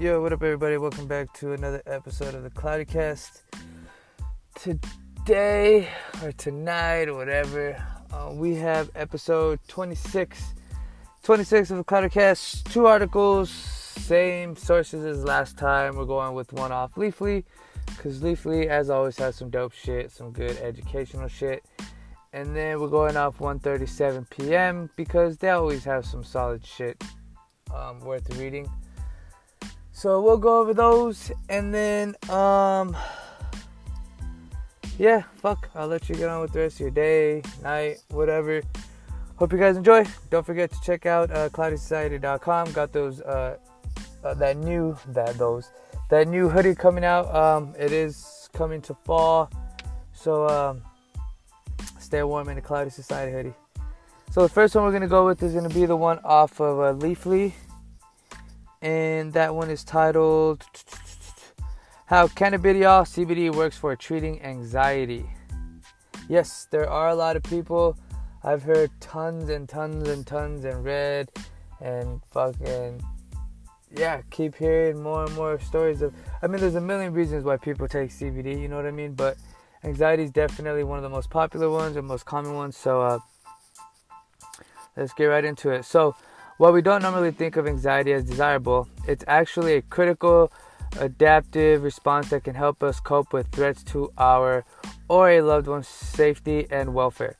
Yo, what up, everybody? Welcome back to another episode of the Cloudycast. Today, or tonight, or whatever, uh, we have episode 26. 26 of the Cloudycast. Two articles, same sources as last time. We're going with one off Leafly, because Leafly, as always, has some dope shit, some good educational shit. And then we're going off 1:37 p.m. because they always have some solid shit um, worth reading. So we'll go over those and then um yeah, fuck. I'll let you get on with the rest of your day, night, whatever. Hope you guys enjoy. Don't forget to check out uh, cloudysociety.com. Got those uh, uh, that new that those that new hoodie coming out. Um, it is coming to fall, so um, stay warm in the Cloudy Society hoodie. So the first one we're gonna go with is gonna be the one off of uh, Leafly and that one is titled How Cannabidiol CBD Works for Treating Anxiety. Yes, there are a lot of people. I've heard tons and tons and tons and read and fucking yeah, keep hearing more and more stories of. I mean, there's a million reasons why people take CBD. You know what I mean? But anxiety is definitely one of the most popular ones and most common ones. So uh, let's get right into it. So while we don't normally think of anxiety as desirable, it's actually a critical adaptive response that can help us cope with threats to our or a loved one's safety and welfare.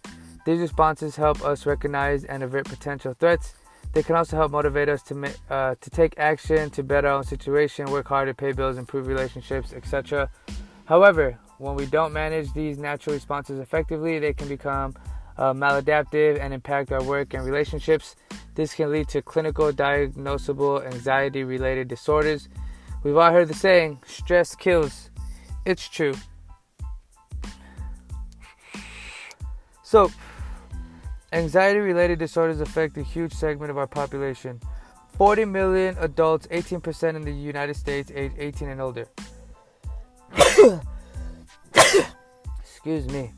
These responses help us recognize and avert potential threats. They can also help motivate us to uh, to take action, to better our own situation, work harder, to pay bills, improve relationships, etc. However, when we don't manage these natural responses effectively, they can become uh, maladaptive and impact our work and relationships. This can lead to clinical diagnosable anxiety related disorders. We've all heard the saying, stress kills. It's true. So, anxiety related disorders affect a huge segment of our population 40 million adults, 18% in the United States, age 18 and older. Excuse me.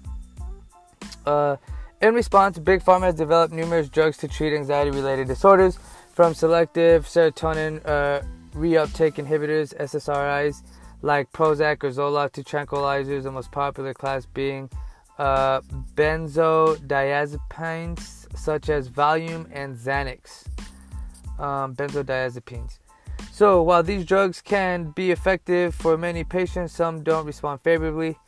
Uh, in response, Big Pharma has developed numerous drugs to treat anxiety related disorders, from selective serotonin uh, reuptake inhibitors, SSRIs, like Prozac or Zoloft, to tranquilizers, the most popular class being uh, benzodiazepines such as Valium and Xanax. Um, benzodiazepines. So, while these drugs can be effective for many patients, some don't respond favorably.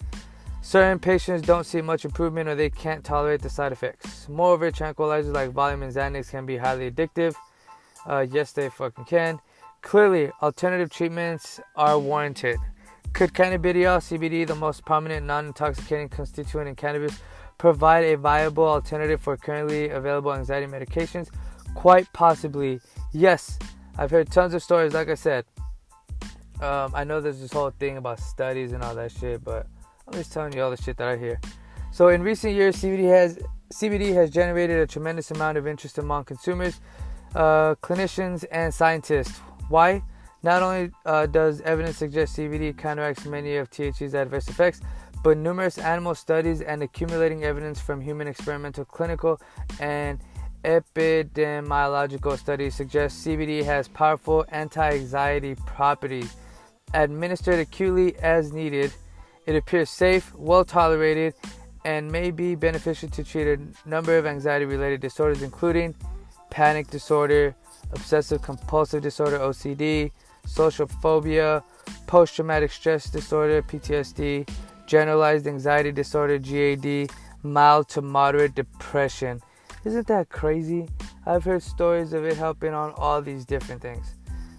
Certain patients don't see much improvement or they can't tolerate the side effects. Moreover, tranquilizers like Valium and Xanax can be highly addictive. Uh, yes, they fucking can. Clearly, alternative treatments are warranted. Could cannabidiol, CBD, the most prominent non intoxicating constituent in cannabis, provide a viable alternative for currently available anxiety medications? Quite possibly, yes. I've heard tons of stories, like I said. Um, I know there's this whole thing about studies and all that shit, but I'm just telling you all the shit that I hear. So in recent years, CBD has CBD has generated a tremendous amount of interest among consumers, uh, clinicians, and scientists. Why? Not only uh, does evidence suggest CBD counteracts many of THC's adverse effects, but numerous animal studies and accumulating evidence from human experimental, clinical, and epidemiological studies suggest CBD has powerful anti-anxiety properties. Administered acutely as needed, it appears safe, well tolerated, and may be beneficial to treat a number of anxiety related disorders, including panic disorder, obsessive compulsive disorder, OCD, social phobia, post traumatic stress disorder, PTSD, generalized anxiety disorder, GAD, mild to moderate depression. Isn't that crazy? I've heard stories of it helping on all these different things.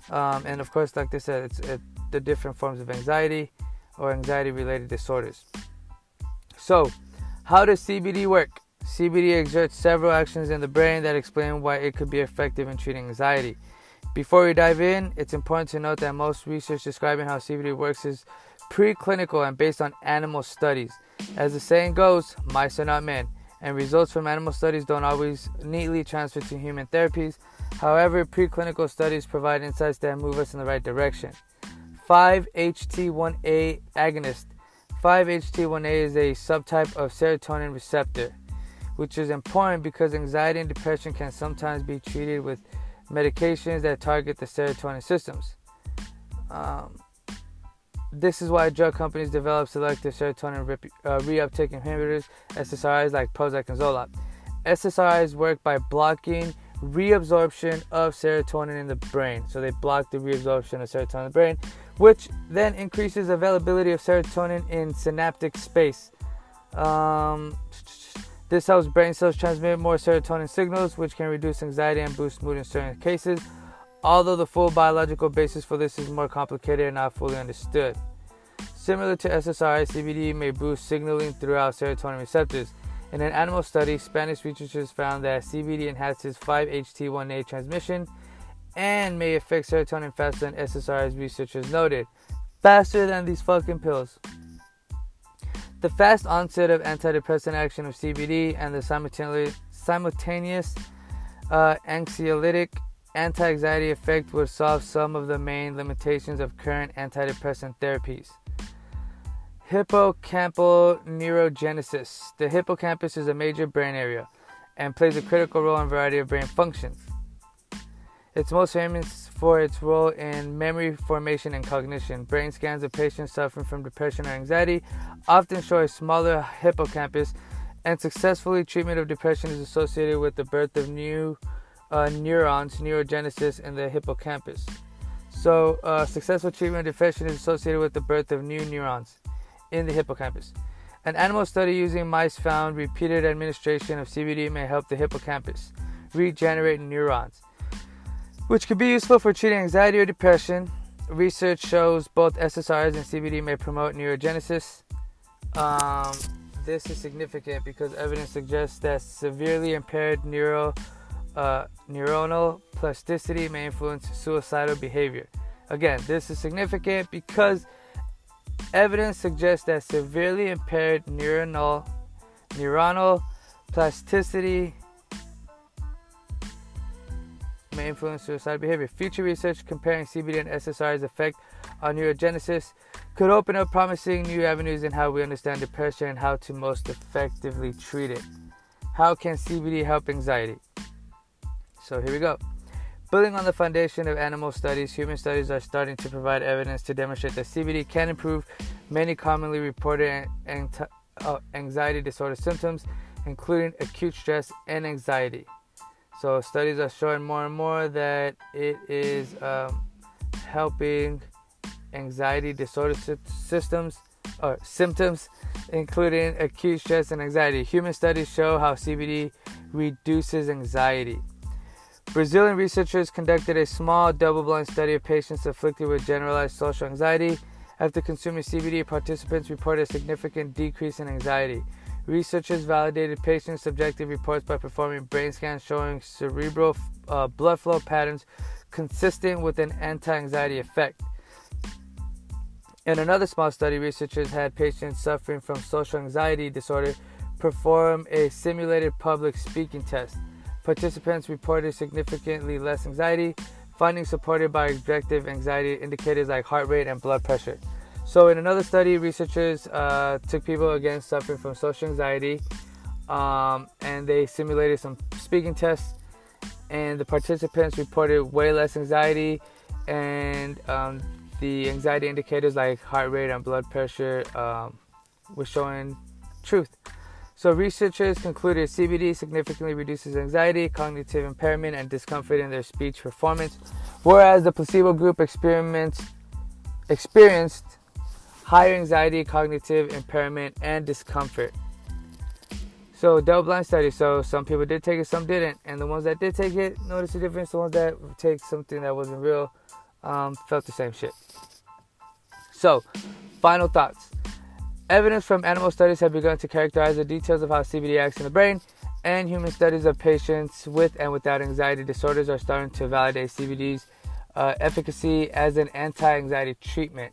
Um, and of course, like I said, it's it, the different forms of anxiety or anxiety related disorders. So, how does CBD work? CBD exerts several actions in the brain that explain why it could be effective in treating anxiety. Before we dive in, it's important to note that most research describing how CBD works is preclinical and based on animal studies. As the saying goes, mice are not men, and results from animal studies don't always neatly transfer to human therapies. However, preclinical studies provide insights that move us in the right direction. 5-HT1A agonist. 5-HT1A is a subtype of serotonin receptor, which is important because anxiety and depression can sometimes be treated with medications that target the serotonin systems. Um, this is why drug companies develop selective serotonin re- uh, reuptake inhibitors, SSRIs like Prozac and Zoloft. SSRIs work by blocking reabsorption of serotonin in the brain. So they block the reabsorption of serotonin in the brain, which then increases availability of serotonin in synaptic space. Um, this helps brain cells transmit more serotonin signals, which can reduce anxiety and boost mood in certain cases. Although the full biological basis for this is more complicated and not fully understood. Similar to SSRI, CBD may boost signaling throughout serotonin receptors. In an animal study, Spanish researchers found that CBD enhances 5-HT1A transmission and may affect serotonin faster than SSRIs researchers noted. Faster than these fucking pills. The fast onset of antidepressant action of CBD and the simultaneous uh, anxiolytic anti anxiety effect would solve some of the main limitations of current antidepressant therapies. Hippocampal neurogenesis. The hippocampus is a major brain area and plays a critical role in a variety of brain functions. It's most famous for its role in memory formation and cognition. Brain scans of patients suffering from depression or anxiety often show a smaller hippocampus, and successfully treatment of depression is associated with the birth of new uh, neurons, neurogenesis, in the hippocampus. So, uh, successful treatment of depression is associated with the birth of new neurons in the hippocampus. An animal study using mice found repeated administration of CBD may help the hippocampus regenerate neurons which could be useful for treating anxiety or depression. Research shows both SSRIs and CBD may promote neurogenesis. Um, this is significant because evidence suggests that severely impaired neuro, uh, neuronal plasticity may influence suicidal behavior. Again, this is significant because evidence suggests that severely impaired neuronal neuronal plasticity may influence suicidal behavior. Future research comparing CBD and SSRI's effect on neurogenesis could open up promising new avenues in how we understand depression and how to most effectively treat it. How can CBD help anxiety? So here we go. Building on the foundation of animal studies, human studies are starting to provide evidence to demonstrate that CBD can improve many commonly reported uh, anxiety disorder symptoms, including acute stress and anxiety. So studies are showing more and more that it is um, helping anxiety disorder systems or symptoms, including acute stress and anxiety. Human studies show how CBD reduces anxiety. Brazilian researchers conducted a small double-blind study of patients afflicted with generalized social anxiety. After consuming CBD, participants reported a significant decrease in anxiety. Researchers validated patients' subjective reports by performing brain scans showing cerebral uh, blood flow patterns consistent with an anti anxiety effect. In another small study, researchers had patients suffering from social anxiety disorder perform a simulated public speaking test. Participants reported significantly less anxiety, findings supported by objective anxiety indicators like heart rate and blood pressure. So, in another study, researchers uh, took people again suffering from social anxiety um, and they simulated some speaking tests, and the participants reported way less anxiety, and um, the anxiety indicators like heart rate and blood pressure um, were showing truth. So, researchers concluded CBD significantly reduces anxiety, cognitive impairment, and discomfort in their speech performance, whereas the placebo group experienced experienced higher anxiety, cognitive impairment, and discomfort. So, double blind study. So, some people did take it, some didn't. And the ones that did take it noticed the difference. The ones that take something that wasn't real um, felt the same shit. So, final thoughts. Evidence from animal studies have begun to characterize the details of how CBD acts in the brain, and human studies of patients with and without anxiety disorders are starting to validate CBD's uh, efficacy as an anti anxiety treatment.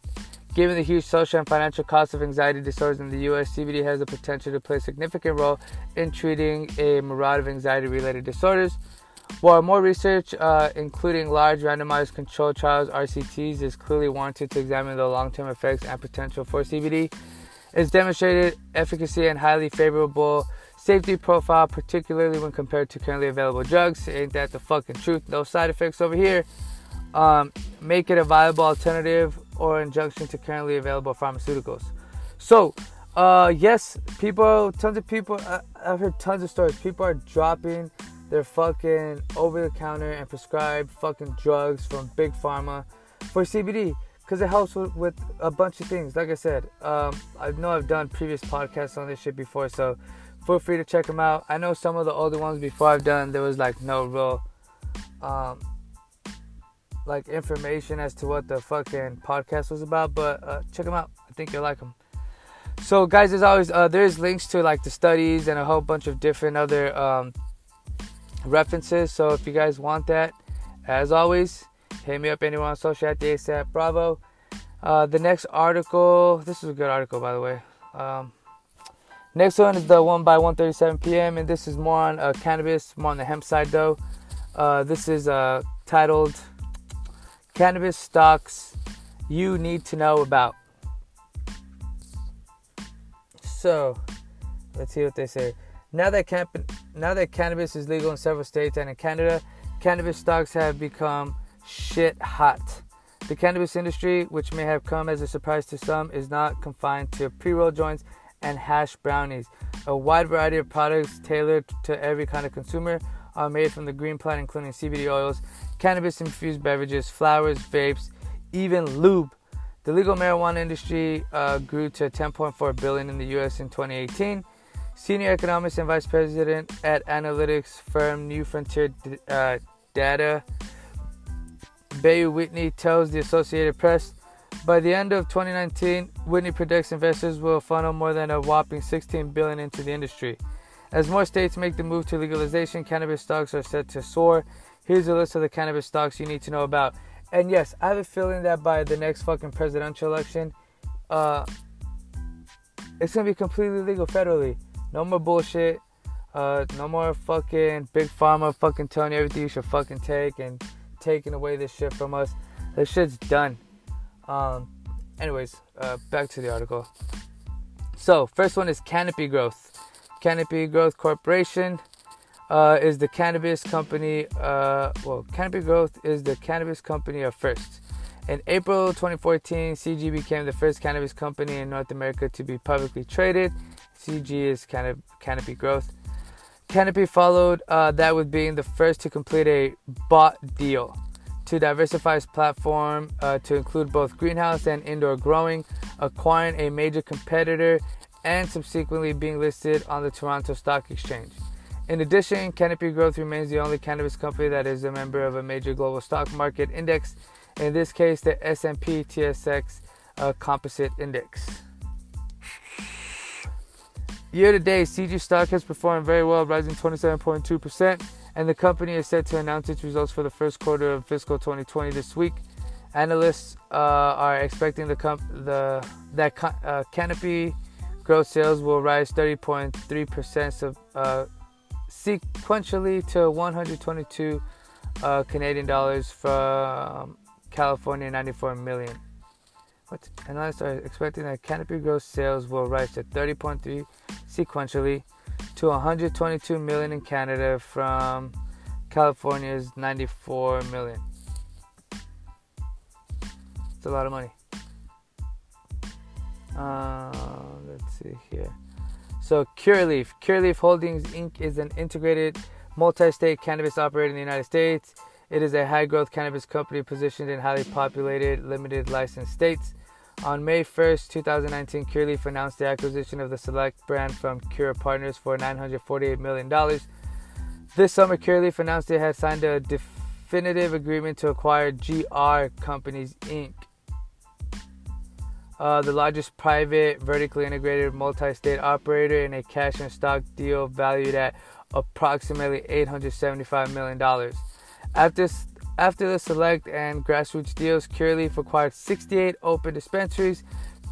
Given the huge social and financial costs of anxiety disorders in the US, CBD has the potential to play a significant role in treating a myriad of anxiety related disorders. While more research, uh, including large randomized controlled trials RCTs, is clearly warranted to examine the long term effects and potential for CBD, it's demonstrated efficacy and highly favorable safety profile, particularly when compared to currently available drugs. Ain't that the fucking truth? No side effects over here. um, make it a viable alternative or injunction to currently available pharmaceuticals. So, uh, yes, people, tons of people, uh, I've heard tons of stories. People are dropping their fucking over the counter and prescribed fucking drugs from Big Pharma for CBD because it helps with, with, a bunch of things. Like I said, um, I know I've done previous podcasts on this shit before, so feel free to check them out. I know some of the older ones before I've done, there was like no real, um, like information as to what the fucking podcast was about, but uh, check them out. I think you'll like them. So, guys, as always, uh, there's links to like the studies and a whole bunch of different other um, references. So, if you guys want that, as always, Hit me up anyone on social at the ASAP Bravo. Uh, the next article, this is a good article by the way. Um, next one is the one by 1:37 p.m. and this is more on uh, cannabis, more on the hemp side though. Uh, this is uh, titled "Cannabis Stocks You Need to Know About." So, let's see what they say. Now that camp- now that cannabis is legal in several states and in Canada, cannabis stocks have become shit hot. The cannabis industry, which may have come as a surprise to some, is not confined to pre roll joints and hash brownies. A wide variety of products tailored to every kind of consumer are made from the green plant, including CBD oils, cannabis infused beverages, flowers, vapes, even lube. The legal marijuana industry uh, grew to 10.4 billion in the U.S. in 2018. Senior economist and vice president at analytics firm New Frontier uh, Data Beau Whitney tells the Associated Press. By the end of 2019, Whitney predicts investors will funnel more than a whopping 16 billion into the industry. As more states make the move to legalization, cannabis stocks are set to soar. Here's a list of the cannabis stocks you need to know about. And yes, I have a feeling that by the next fucking presidential election, uh, it's gonna be completely legal federally. No more bullshit. Uh, no more fucking big pharma fucking telling you everything you should fucking take and taking away this shit from us. This shit's done. Um, anyways, uh, back to the article. So, first one is Canopy Growth. Canopy Growth Corporation uh, is the cannabis company. Uh, well, Canopy Growth is the cannabis company of first. In April 2014, CG became the first cannabis company in North America to be publicly traded. CG is Canop- Canopy Growth. Canopy followed uh, that with being the first to complete a bought deal to diversify its platform uh, to include both greenhouse and indoor growing, acquiring a major competitor, and subsequently being listed on the Toronto Stock Exchange. In addition, Canopy Growth remains the only cannabis company that is a member of a major global stock market index, in this case, the S&P TSX uh, Composite Index. Year to date, CG stock has performed very well, rising 27.2%, and the company is set to announce its results for the first quarter of fiscal 2020 this week. Analysts uh, are expecting the, comp- the that uh, Canopy growth sales will rise 30.3% uh, sequentially to 122 uh, Canadian dollars from California 94 million. What? Analysts are expecting that Canopy gross sales will rise to 30.3 sequentially to 122 million in Canada from California's 94 million. It's a lot of money. Uh, let's see here. So Curaleaf, Curaleaf Holdings Inc. is an integrated multi-state cannabis operator in the United States. It is a high-growth cannabis company positioned in highly populated, limited license states. On May 1st, 2019, Curaleaf announced the acquisition of the Select brand from Cura Partners for $948 million. This summer, Curaleaf announced it had signed a definitive agreement to acquire GR Companies Inc., uh, the largest private, vertically integrated multi state operator in a cash and stock deal valued at approximately $875 million. After after the select and grassroots deals, Curaleaf acquired 68 open dispensaries,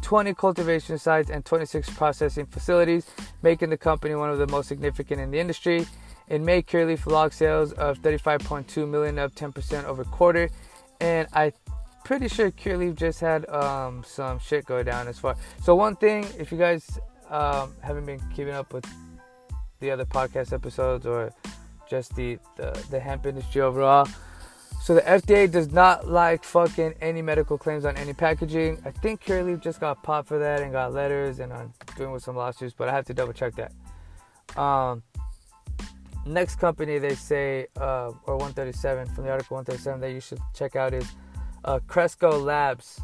20 cultivation sites, and 26 processing facilities, making the company one of the most significant in the industry. In May, Curaleaf logged sales of 35.2 million, up 10% over quarter, and I pretty sure Curaleaf just had um, some shit go down as far. So one thing, if you guys um, haven't been keeping up with the other podcast episodes or just the the, the hemp industry overall, So the FDA does not like fucking any medical claims on any packaging. I think Curaleaf just got popped for that and got letters and I'm doing with some lawsuits, but I have to double check that. Um, next company they say, uh, or 137 from the article 137 that you should check out is uh, Cresco Labs.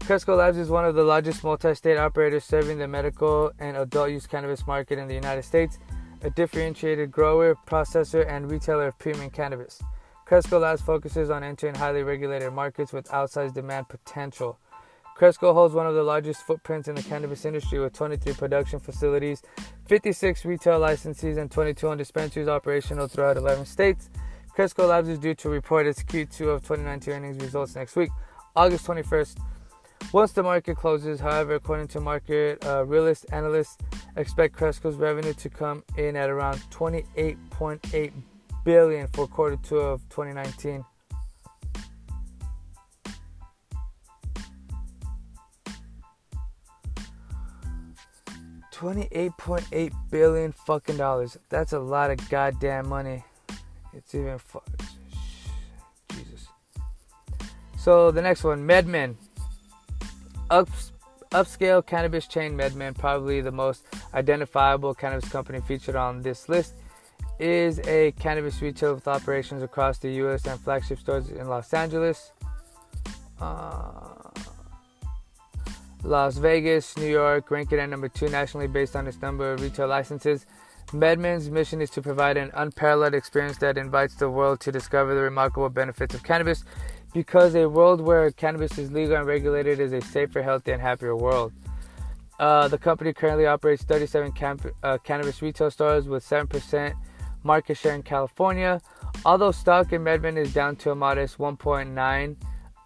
Cresco Labs is one of the largest multi-state operators serving the medical and adult use cannabis market in the United States, a differentiated grower, processor, and retailer of premium cannabis. Cresco Labs focuses on entering highly regulated markets with outsized demand potential. Cresco holds one of the largest footprints in the cannabis industry with 23 production facilities, 56 retail licenses, and 22 dispensaries operational throughout 11 states. Cresco Labs is due to report its Q2 of 2019 earnings results next week, August 21st. Once the market closes, however, according to market uh, realist analysts, expect Cresco's revenue to come in at around 28.8 billion for quarter two of 2019. Twenty-eight point eight billion fucking dollars. That's a lot of goddamn money. It's even fu- Jesus. So the next one, MedMen. Up, upscale cannabis chain MedMen, probably the most identifiable cannabis company featured on this list is a cannabis retailer with operations across the U.S. and flagship stores in Los Angeles, uh, Las Vegas, New York, ranking at number two nationally based on its number of retail licenses. MedMen's mission is to provide an unparalleled experience that invites the world to discover the remarkable benefits of cannabis because a world where cannabis is legal and regulated is a safer, healthier, and happier world. Uh, the company currently operates 37 camp- uh, cannabis retail stores with 7% market share in California. Although stock in MedMen is down to a modest 1.9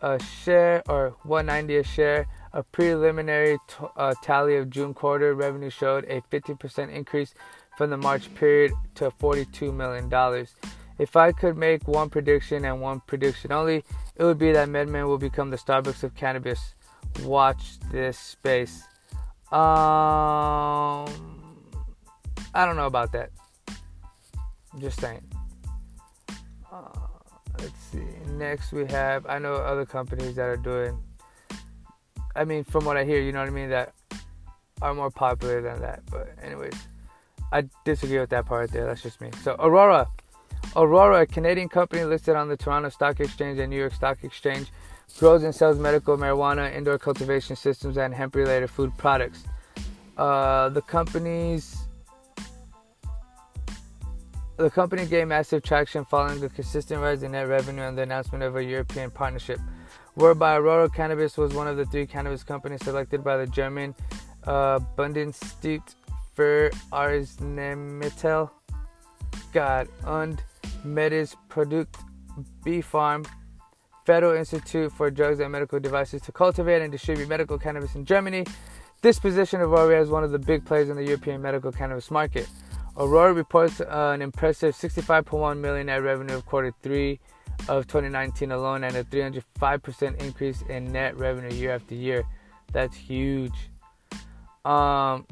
a share or 190 a share, a preliminary t- uh, tally of June quarter revenue showed a 50% increase from the March period to $42 million. If I could make one prediction and one prediction only, it would be that MedMen will become the Starbucks of cannabis. Watch this space. Um, I don't know about that. Just saying. Uh, let's see. Next, we have. I know other companies that are doing. I mean, from what I hear, you know what I mean, that are more popular than that. But anyways, I disagree with that part there. That's just me. So Aurora, Aurora, a Canadian company listed on the Toronto Stock Exchange and New York Stock Exchange, grows and sells medical marijuana, indoor cultivation systems, and hemp-related food products. Uh, the company's the company gained massive traction following the consistent rise in net revenue and the announcement of a European partnership, whereby Aurora Cannabis was one of the three cannabis companies selected by the German uh, für Arzneimittel, God, und Medizprodukt BfArM, Federal Institute for Drugs and Medical Devices to cultivate and distribute medical cannabis in Germany. This position of Aurora is one of the big players in the European medical cannabis market. Aurora reports an impressive 65.1 million net revenue of quarter three of 2019 alone, and a 305% increase in net revenue year after year. That's huge. Um,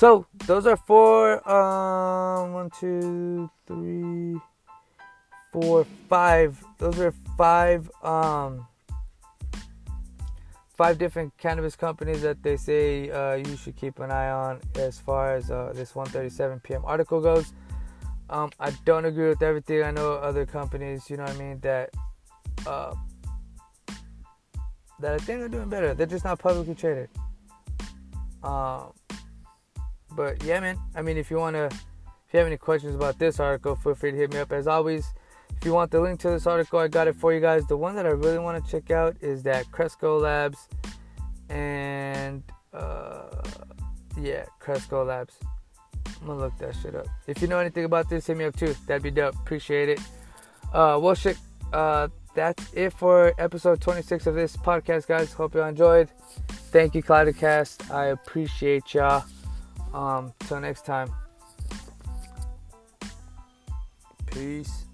so those are four. Um, one, two, three, four, five. Those are five. Um, five different cannabis companies that they say uh, you should keep an eye on as far as uh, this 1:37 p.m. article goes. Um, I don't agree with everything. I know other companies, you know what I mean, that uh, that I think are doing better. They're just not publicly traded. Um, but yeah, man. I mean, if you wanna, if you have any questions about this article, feel free to hit me up. As always, if you want the link to this article, I got it for you guys. The one that I really want to check out is that Cresco Labs and uh, yeah, Cresco Labs. I'm gonna look that shit up. If you know anything about this, hit me up too. That'd be dope. Appreciate it. Uh, well, shit. Uh, that's it for episode 26 of this podcast, guys. Hope you all enjoyed. Thank you, Cloudcast. I appreciate y'all. Um, till next time. Peace.